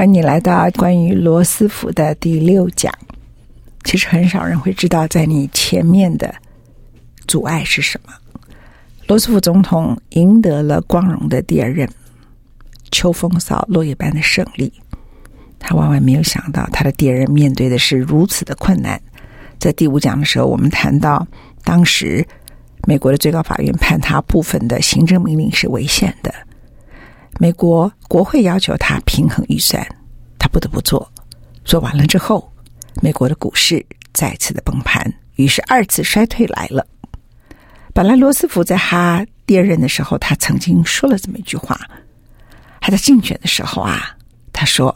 欢迎你来到关于罗斯福的第六讲。其实很少人会知道，在你前面的阻碍是什么。罗斯福总统赢得了光荣的第二任秋风扫落叶般的胜利，他万万没有想到，他的第二任面对的是如此的困难。在第五讲的时候，我们谈到当时美国的最高法院判他部分的行政命令是违宪的。美国国会要求他平衡预算，他不得不做。做完了之后，美国的股市再次的崩盘，于是二次衰退来了。本来罗斯福在他第二任的时候，他曾经说了这么一句话：他在竞选的时候啊，他说：“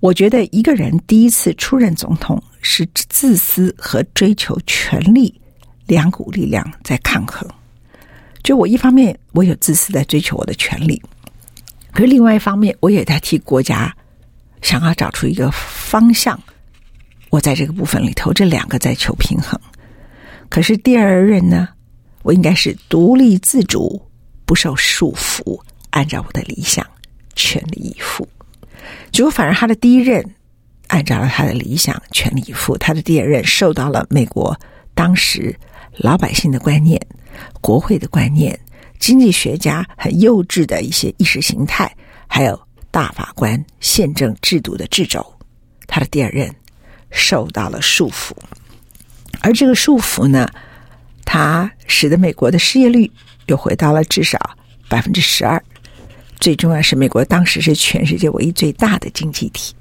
我觉得一个人第一次出任总统是自私和追求权力两股力量在抗衡。就我一方面，我有自私在追求我的权利。”可是另外一方面，我也在替国家想要找出一个方向。我在这个部分里头，这两个在求平衡。可是第二任呢，我应该是独立自主，不受束缚，按照我的理想全力以赴。结果反而他的第一任按照了他的理想全力以赴，他的第二任受到了美国当时老百姓的观念、国会的观念。经济学家很幼稚的一些意识形态，还有大法官宪政制度的掣肘，他的第二任受到了束缚，而这个束缚呢，它使得美国的失业率又回到了至少百分之十二。最重要是，美国当时是全世界唯一最大的经济体，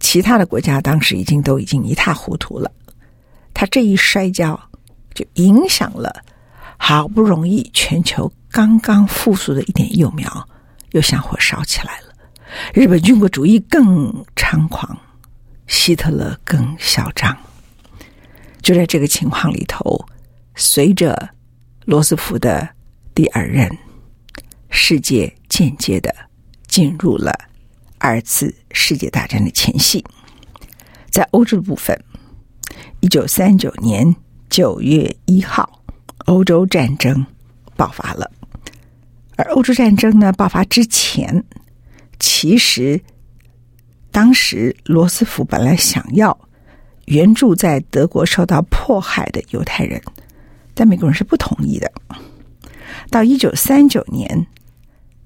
其他的国家当时已经都已经一塌糊涂了。他这一摔跤，就影响了。好不容易，全球刚刚复苏的一点幼苗又像火烧起来了。日本军国主义更猖狂，希特勒更嚣张。就在这个情况里头，随着罗斯福的第二任，世界间接的进入了二次世界大战的前夕。在欧洲的部分，一九三九年九月一号。欧洲战争爆发了，而欧洲战争呢，爆发之前，其实当时罗斯福本来想要援助在德国受到迫害的犹太人，但美国人是不同意的。到一九三九年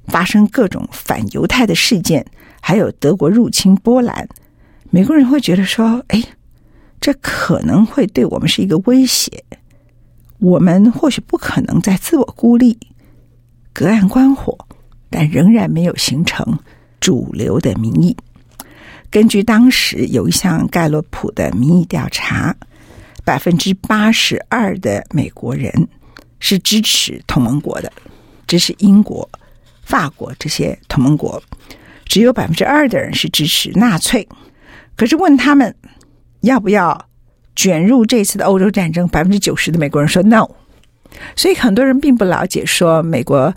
发生各种反犹太的事件，还有德国入侵波兰，美国人会觉得说：“哎，这可能会对我们是一个威胁。”我们或许不可能再自我孤立、隔岸观火，但仍然没有形成主流的民意。根据当时有一项盖洛普的民意调查，百分之八十二的美国人是支持同盟国的，支持英国、法国这些同盟国，只有百分之二的人是支持纳粹。可是问他们要不要？卷入这次的欧洲战争，百分之九十的美国人说 no，所以很多人并不了解说，美国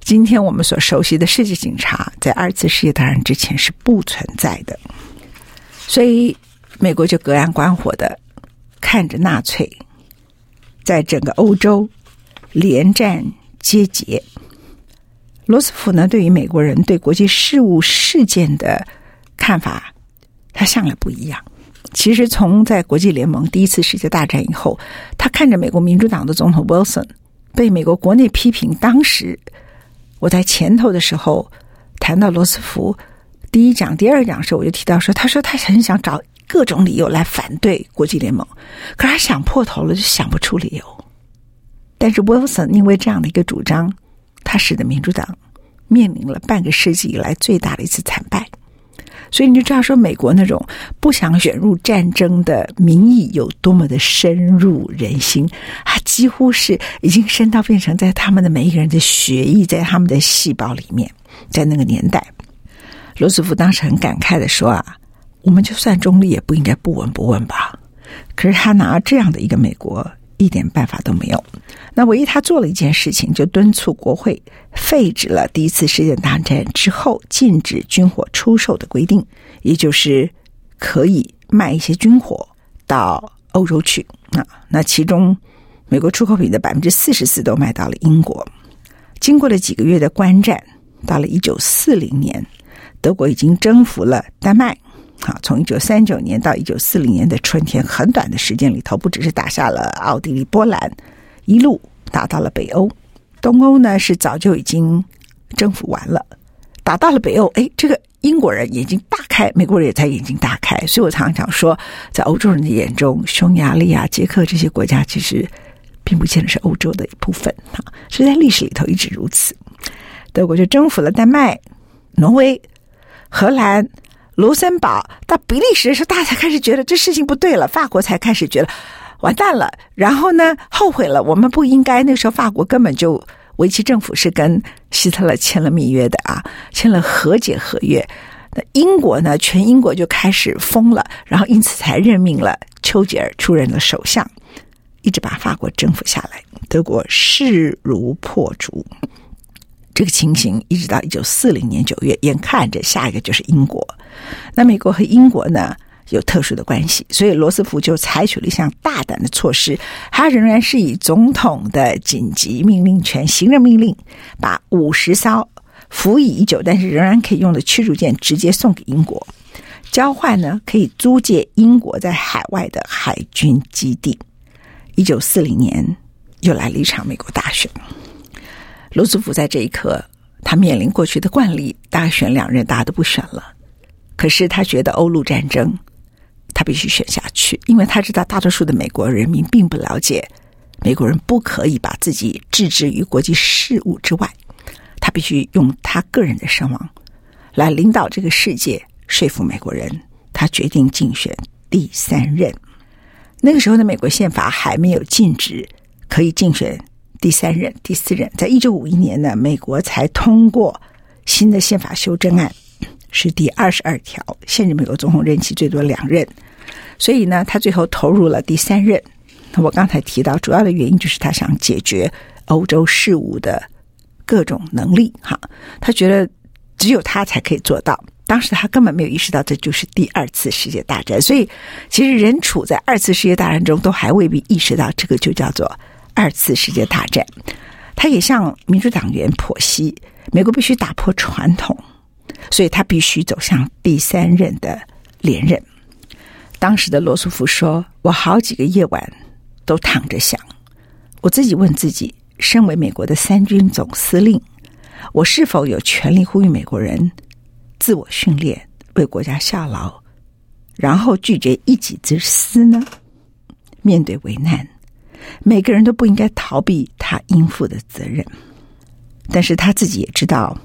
今天我们所熟悉的世界警察，在二次世界大战之前是不存在的，所以美国就隔岸观火的看着纳粹在整个欧洲连战皆捷。罗斯福呢，对于美国人对国际事务事件的看法，他向来不一样。其实，从在国际联盟第一次世界大战以后，他看着美国民主党的总统 Wilson 被美国国内批评。当时我在前头的时候谈到罗斯福第一讲、第二讲的时候，我就提到说，他说他很想找各种理由来反对国际联盟，可是他想破头了，就想不出理由。但是 Wilson 因为这样的一个主张，他使得民主党面临了半个世纪以来最大的一次惨败。所以你就知道说，美国那种不想卷入战争的民意有多么的深入人心，它几乎是已经深到变成在他们的每一个人的血液，在他们的细胞里面。在那个年代，罗斯福当时很感慨的说：“啊，我们就算中立，也不应该不闻不问吧。”可是他拿这样的一个美国。一点办法都没有。那唯一他做了一件事情，就敦促国会废止了第一次世界大战之后禁止军火出售的规定，也就是可以卖一些军火到欧洲去。那那其中，美国出口品的百分之四十四都卖到了英国。经过了几个月的观战，到了一九四零年，德国已经征服了丹麦。好，从一九三九年到一九四零年的春天，很短的时间里头，不只是打下了奥地利、波兰，一路打到了北欧。东欧呢是早就已经征服完了，打到了北欧。哎，这个英国人眼睛大开，美国人也在眼睛大开。所以我常常讲说，在欧洲人的眼中，匈牙利啊、捷克这些国家其实并不见得是欧洲的一部分啊，所以在历史里头一直如此。德国就征服了丹麦、挪威、荷兰。卢森堡到比利时的时候，大家开始觉得这事情不对了。法国才开始觉得完蛋了，然后呢，后悔了。我们不应该那时候法国根本就维希政府是跟希特勒签了密约的啊，签了和解合约。那英国呢，全英国就开始疯了，然后因此才任命了丘吉尔出任了首相，一直把法国征服下来。德国势如破竹。这个情形一直到一九四零年九月，眼看着下一个就是英国。那美国和英国呢有特殊的关系，所以罗斯福就采取了一项大胆的措施，他仍然是以总统的紧急命令权、行政命令，把五十艘服役已久但是仍然可以用的驱逐舰直接送给英国，交换呢可以租借英国在海外的海军基地。一九四零年又来了一场美国大选。罗斯福在这一刻，他面临过去的惯例，大选两任，大家都不选了。可是他觉得欧陆战争，他必须选下去，因为他知道大多数的美国人民并不了解，美国人不可以把自己置之于国际事务之外，他必须用他个人的声望来领导这个世界，说服美国人。他决定竞选第三任。那个时候的美国宪法还没有禁止可以竞选。第三任、第四任，在一九五一年呢，美国才通过新的宪法修正案，是第二十二条，限制美国总统任期最多两任。所以呢，他最后投入了第三任。我刚才提到，主要的原因就是他想解决欧洲事务的各种能力。哈，他觉得只有他才可以做到。当时他根本没有意识到这就是第二次世界大战，所以其实人处在二次世界大战中，都还未必意识到这个就叫做。二次世界大战，他也向民主党员剖析，美国必须打破传统，所以他必须走向第三任的连任。当时的罗斯福说：“我好几个夜晚都躺着想，我自己问自己，身为美国的三军总司令，我是否有权利呼吁美国人自我训练，为国家效劳，然后拒绝一己之私呢？面对危难。”每个人都不应该逃避他应负的责任，但是他自己也知道，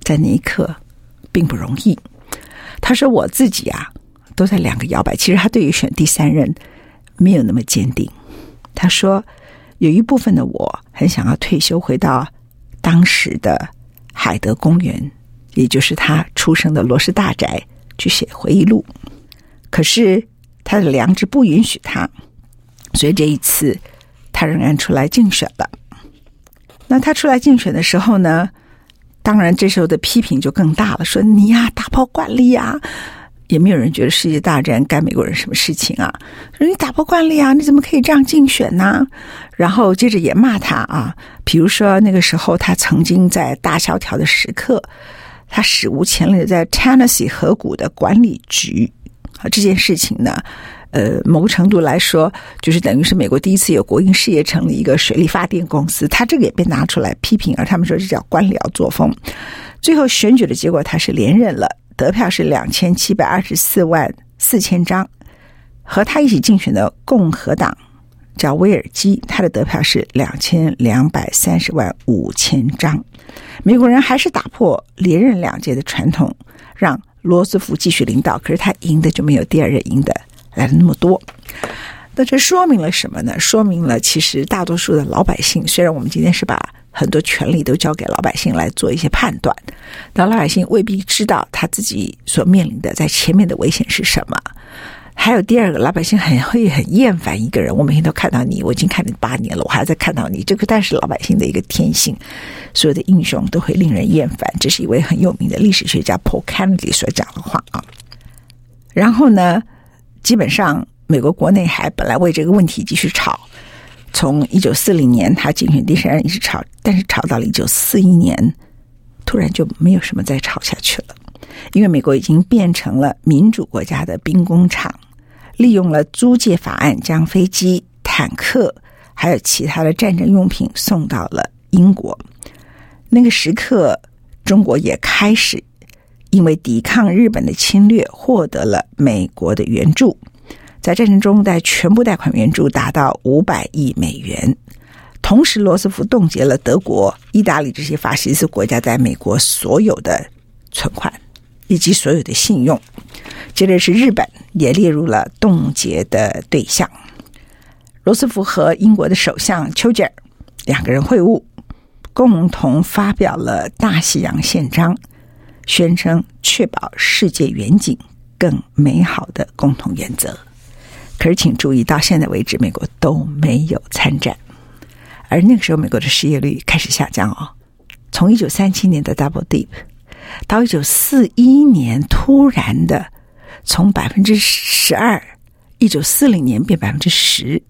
在那一刻并不容易。他说：“我自己啊，都在两个摇摆。其实他对于选第三任没有那么坚定。他说，有一部分的我很想要退休，回到当时的海德公园，也就是他出生的罗氏大宅去写回忆录。可是他的良知不允许他，所以这一次。”他仍然出来竞选了。那他出来竞选的时候呢，当然这时候的批评就更大了，说你呀打破惯例啊，也没有人觉得世界大战干美国人什么事情啊，说你打破惯例啊，你怎么可以这样竞选呢？然后接着也骂他啊，比如说那个时候他曾经在大萧条的时刻，他史无前例的在 Tennessee 河谷的管理局啊这件事情呢。呃，某个程度来说，就是等于是美国第一次有国营事业成立一个水力发电公司，他这个也被拿出来批评，而他们说这叫官僚作风。最后选举的结果，他是连任了，得票是两千七百二十四万四千张，和他一起竞选的共和党叫威尔基，他的得票是两千两百三十万五千张。美国人还是打破连任两届的传统，让罗斯福继续领导，可是他赢的就没有第二任赢的来的那么多。那这说明了什么呢？说明了其实大多数的老百姓，虽然我们今天是把很多权力都交给老百姓来做一些判断，但老百姓未必知道他自己所面临的在前面的危险是什么。还有第二个，老百姓很会很厌烦一个人。我每天都看到你，我已经看你八年了，我还在看到你。这个，但是老百姓的一个天性，所有的英雄都会令人厌烦。这是一位很有名的历史学家 Paul Kennedy 所讲的话啊。然后呢，基本上美国国内还本来为这个问题继续吵，从一九四零年他竞选第三任一直吵，但是吵到了一九四一年，突然就没有什么再吵下去了。因为美国已经变成了民主国家的兵工厂，利用了租借法案，将飞机、坦克还有其他的战争用品送到了英国。那个时刻，中国也开始因为抵抗日本的侵略，获得了美国的援助。在战争中，在全部贷款援助达到五百亿美元。同时，罗斯福冻结了德国、意大利这些法西斯国家在美国所有的存款。以及所有的信用，接着是日本也列入了冻结的对象。罗斯福和英国的首相丘吉尔两个人会晤，共同发表了《大西洋宪章》，宣称确保世界远景更美好的共同原则。可是，请注意，到现在为止，美国都没有参战，而那个时候，美国的失业率开始下降哦，从一九三七年的 Double Deep。到一九四一年，突然的从百分之十二，一九四零年变百分之十，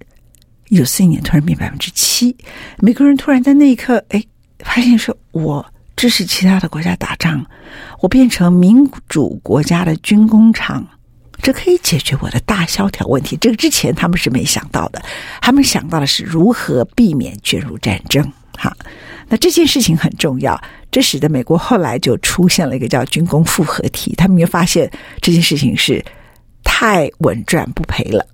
一九四一年突然变百分之七。美国人突然在那一刻，哎，发现说，我支持其他的国家打仗，我变成民主国家的军工厂，这可以解决我的大萧条问题。这个之前他们是没想到的，他们想到的是如何避免卷入战争。哈，那这件事情很重要。这使得美国后来就出现了一个叫军工复合体，他们就发现这件事情是太稳赚不赔了，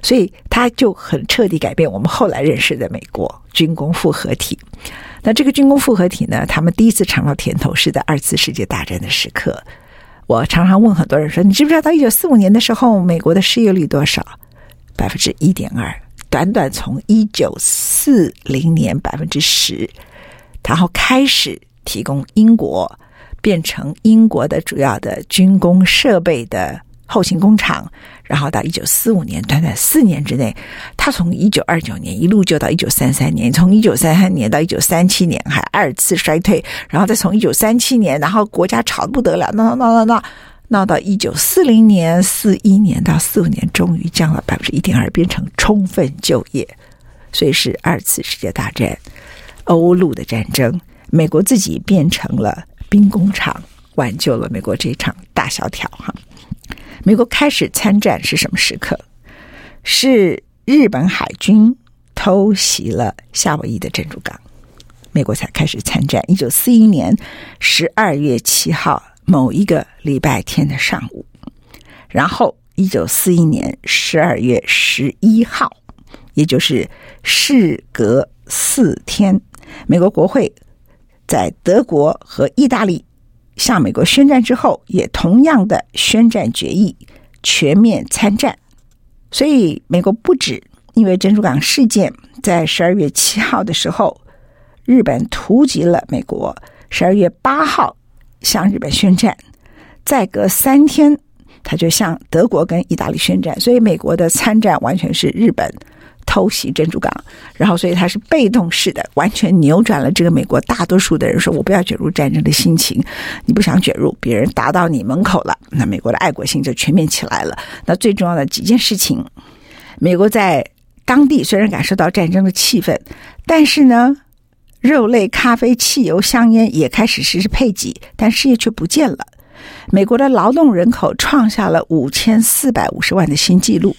所以他就很彻底改变我们后来认识的美国军工复合体。那这个军工复合体呢，他们第一次尝到甜头是在二次世界大战的时刻。我常常问很多人说：“你知不知道到一九四五年的时候，美国的失业率多少？百分之一点二，短短从一九四零年百分之十，然后开始。”提供英国变成英国的主要的军工设备的后勤工厂，然后到一九四五年，短短四年之内，他从一九二九年一路就到一九三三年，从一九三三年到一九三七年还二次衰退，然后再从一九三七年，然后国家吵得不得了，闹闹闹闹闹闹到一九四零年、四一年到四五年，终于降了百分之一点二，变成充分就业，所以是二次世界大战，欧陆的战争。美国自己变成了兵工厂，挽救了美国这场大萧条。哈，美国开始参战是什么时刻？是日本海军偷袭了夏威夷的珍珠港，美国才开始参战。一九四一年十二月七号某一个礼拜天的上午，然后一九四一年十二月十一号，也就是事隔四天，美国国会。在德国和意大利向美国宣战之后，也同样的宣战决议，全面参战。所以，美国不止因为珍珠港事件，在十二月七号的时候，日本突袭了美国；十二月八号向日本宣战，再隔三天，他就向德国跟意大利宣战。所以，美国的参战完全是日本。偷袭珍珠港，然后所以他是被动式的，完全扭转了这个美国大多数的人说“我不要卷入战争”的心情。你不想卷入，别人打到你门口了，那美国的爱国心就全面起来了。那最重要的几件事情，美国在当地虽然感受到战争的气氛，但是呢，肉类、咖啡、汽油、香烟也开始实施配给，但失业却不见了。美国的劳动人口创下了五千四百五十万的新纪录。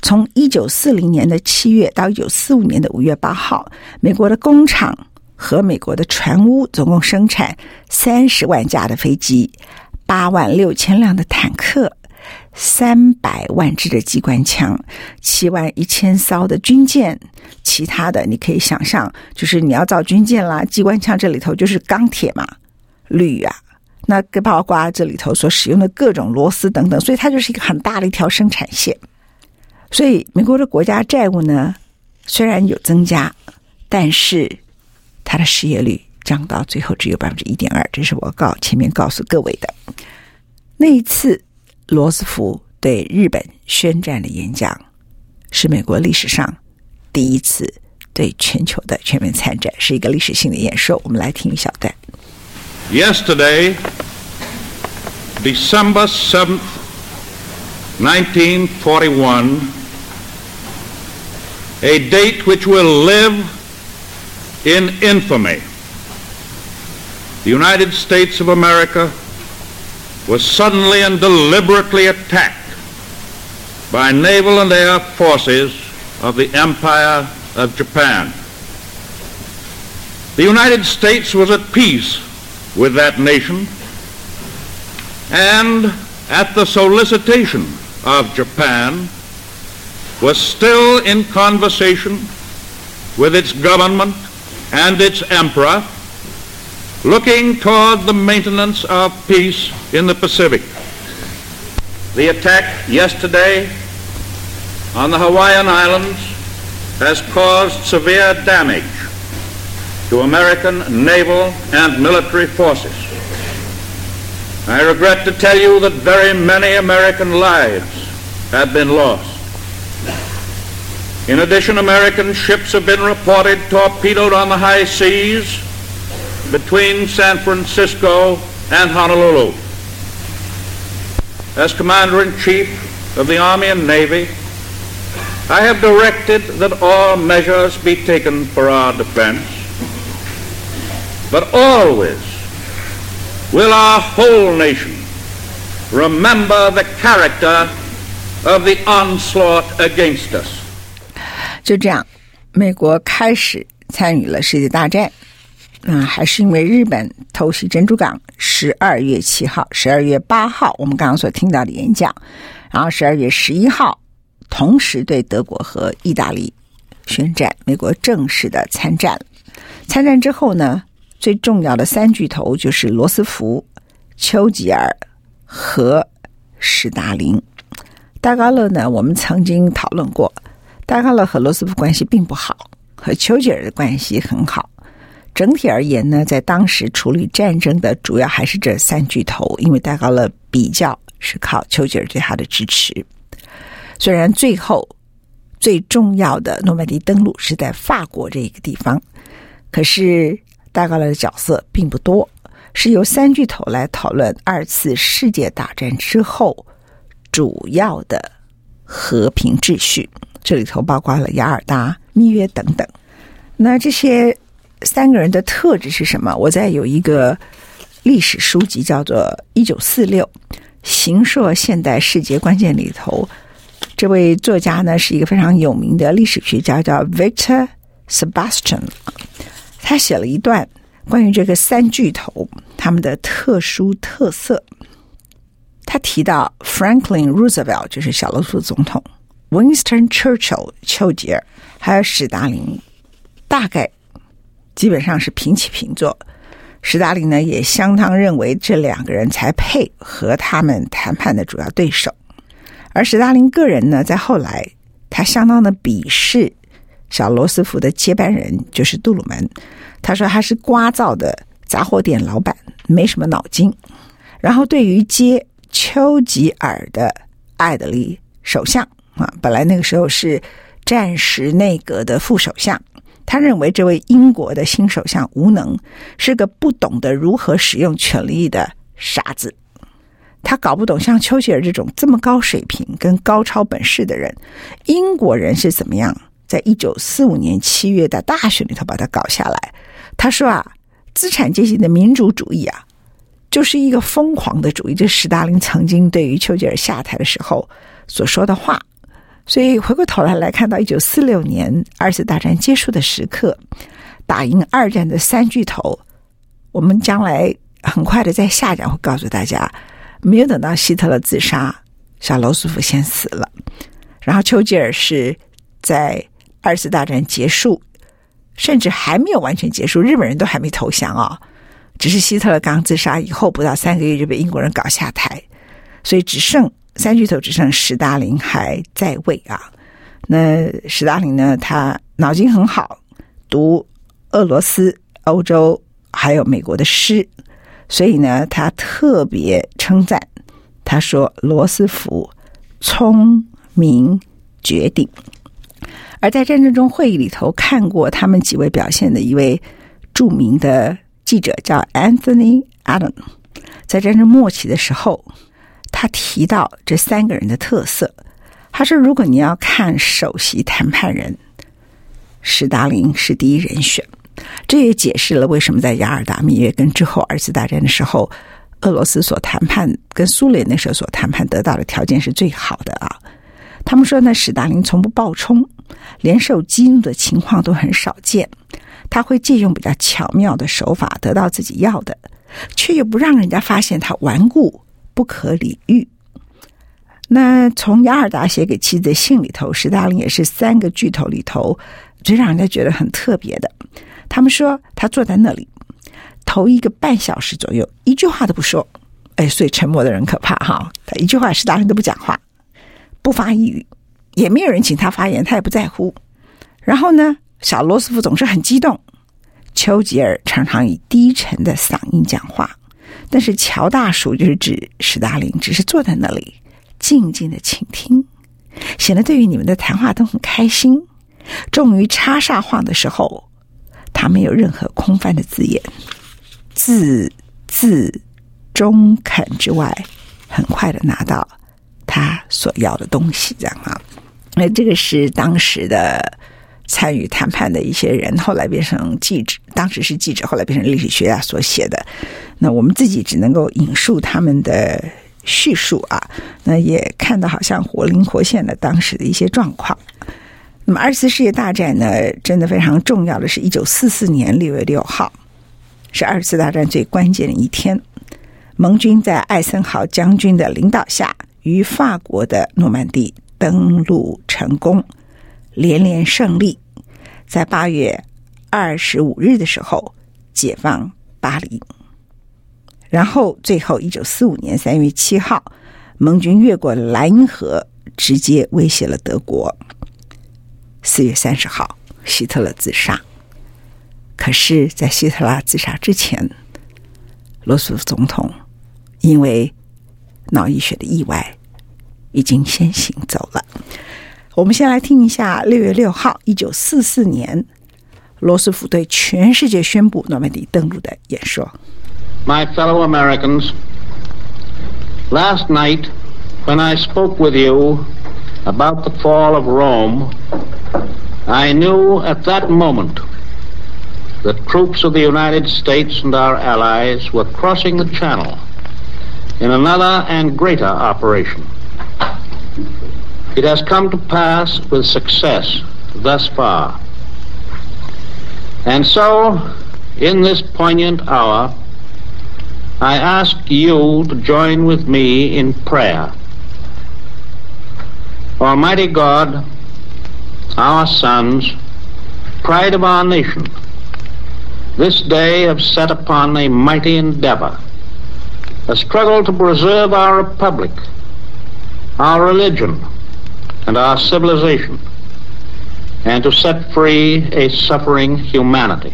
从一九四零年的七月到一九四五年的五月八号，美国的工厂和美国的船坞总共生产三十万架的飞机、八万六千辆的坦克、三百万支的机关枪，七万一千艘的军舰，其他的你可以想象，就是你要造军舰啦，机关枪这里头就是钢铁嘛，铝啊，那个包括这里头所使用的各种螺丝等等，所以它就是一个很大的一条生产线。所以美国的国家债务呢，虽然有增加，但是它的失业率降到最后只有百分之一点二，这是我告前面告诉各位的。那一次，罗斯福对日本宣战的演讲，是美国历史上第一次对全球的全面参战，是一个历史性的演说。我们来听一小段。Yesterday, December seventh, nineteen forty-one, a date which will live in infamy. The United States of America. was suddenly and deliberately attacked by naval and air forces of the Empire of Japan. The United States was at peace with that nation and at the solicitation of Japan was still in conversation with its government and its emperor looking toward the maintenance of peace in the Pacific. The attack yesterday on the Hawaiian Islands has caused severe damage to American naval and military forces. I regret to tell you that very many American lives have been lost. In addition, American ships have been reported torpedoed on the high seas between San Francisco and Honolulu. As Commander-in-Chief of the Army and Navy, I have directed that all measures be taken for our defense, but always will our whole nation remember the character of the onslaught against us. 就这样，美国开始参与了世界大战。那、嗯、还是因为日本偷袭珍珠港，十二月七号、十二月八号，我们刚刚所听到的演讲，然后十二月十一号，同时对德国和意大利宣战，美国正式的参战。参战之后呢，最重要的三巨头就是罗斯福、丘吉尔和史达林。戴高乐呢，我们曾经讨论过，戴高乐和罗斯福关系并不好，和丘吉尔的关系很好。整体而言呢，在当时处理战争的主要还是这三巨头，因为戴高乐比较是靠丘吉尔对他的支持。虽然最后最重要的诺曼底登陆是在法国这一个地方，可是戴高乐的角色并不多，是由三巨头来讨论二次世界大战之后主要的和平秩序。这里头包括了雅尔达密约等等。那这些。三个人的特质是什么？我在有一个历史书籍叫做《一九四六：形塑现代世界关键》里头，这位作家呢是一个非常有名的历史学家，叫 Victor Sebastian。他写了一段关于这个三巨头他们的特殊特色。他提到 Franklin Roosevelt 就是小罗斯福总统，Winston Churchill 丘吉尔，还有史达林，大概。基本上是平起平坐，史达林呢也相当认为这两个人才配和他们谈判的主要对手，而史达林个人呢，在后来他相当的鄙视小罗斯福的接班人，就是杜鲁门，他说他是聒噪的杂货店老板，没什么脑筋。然后对于接丘吉尔的艾德利首相啊，本来那个时候是战时内阁的副首相。他认为这位英国的新首相无能，是个不懂得如何使用权力的傻子。他搞不懂像丘吉尔这种这么高水平跟高超本事的人，英国人是怎么样在一九四五年七月的大选里头把他搞下来。他说啊，资产阶级的民主主义啊，就是一个疯狂的主义。这是史达林曾经对于丘吉尔下台的时候所说的话。所以回过头来来看到一九四六年二次大战结束的时刻，打赢二战的三巨头，我们将来很快的在下讲会告诉大家，没有等到希特勒自杀，小罗斯福先死了，然后丘吉尔是在二次大战结束，甚至还没有完全结束，日本人都还没投降啊、哦，只是希特勒刚自杀以后不到三个月就被英国人搞下台，所以只剩三巨头，只剩史达林还在位啊。那史达林呢，他脑筋很好，读俄罗斯、欧洲还有美国的诗，所以呢，他特别称赞。他说：“罗斯福聪明绝顶。”而在战争中会议里头看过他们几位表现的一位著名的记者叫 Anthony Allen，在战争末期的时候，他提到这三个人的特色。他说：“如果你要看首席谈判人，史达林是第一人选。这也解释了为什么在雅尔达密约跟之后二次大战的时候。”俄罗斯所谈判跟苏联那时候所谈判得到的条件是最好的啊！他们说呢，史达林从不暴冲，连受激怒的情况都很少见。他会借用比较巧妙的手法得到自己要的，却又不让人家发现他顽固不可理喻。那从雅尔达写给妻子的信里头，史达林也是三个巨头里头最让人家觉得很特别的。他们说他坐在那里。头一个半小时左右，一句话都不说。哎，所以沉默的人可怕哈！他一句话，史达林都不讲话，不发一语，也没有人请他发言，他也不在乎。然后呢，小罗斯福总是很激动，丘吉尔常常以低沉的嗓音讲话，但是乔大叔就是指史达林，只是坐在那里静静的倾听，显得对于你们的谈话都很开心。终于插上话的时候，他没有任何空泛的字眼。字字中肯之外，很快的拿到他所要的东西，这样啊。那这个是当时的参与谈判的一些人，后来变成记者，当时是记者，后来变成历史学家所写的。那我们自己只能够引述他们的叙述啊。那也看到好像活灵活现的当时的一些状况。那么二次世界大战呢，真的非常重要的是一九四四年六月六号。是二次大战最关键的一天，盟军在艾森豪将军的领导下，于法国的诺曼底登陆成功，连连胜利，在八月二十五日的时候解放巴黎。然后，最后一九四五年三月七号，盟军越过莱茵河，直接威胁了德国。四月三十号，希特勒自杀。可是，在希特勒自杀之前，罗斯福总统因为脑溢血的意外已经先行走了。我们先来听一下六月六号，一九四四年，罗斯福对全世界宣布诺曼底登陆的演说。My fellow Americans, last night when I spoke with you about the fall of Rome, I knew at that moment. The troops of the United States and our allies were crossing the Channel in another and greater operation. It has come to pass with success thus far. And so, in this poignant hour, I ask you to join with me in prayer. Almighty God, our sons, pride of our nation, this day have set upon a mighty endeavor, a struggle to preserve our republic, our religion, and our civilization, and to set free a suffering humanity.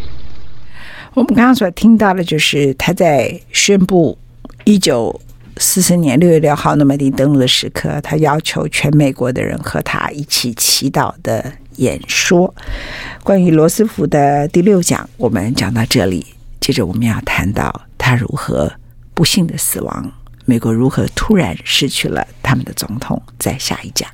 我们刚刚所听到的就是他在宣布一九四四年六月六号诺曼底登陆的时刻，他要求全美国的人和他一起祈祷的。演说关于罗斯福的第六讲，我们讲到这里。接着我们要谈到他如何不幸的死亡，美国如何突然失去了他们的总统，在下一讲。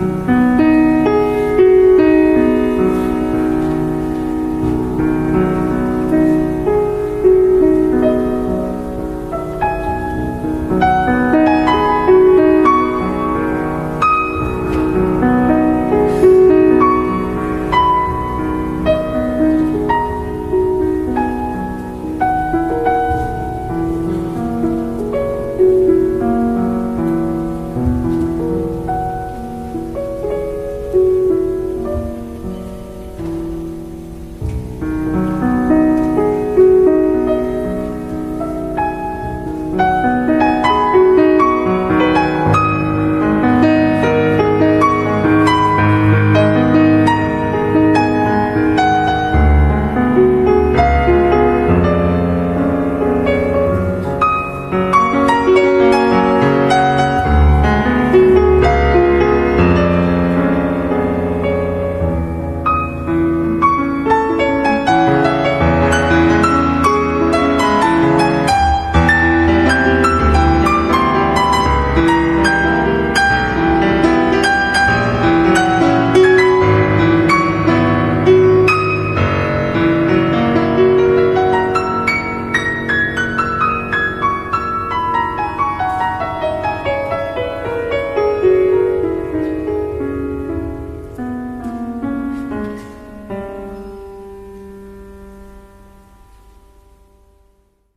拜。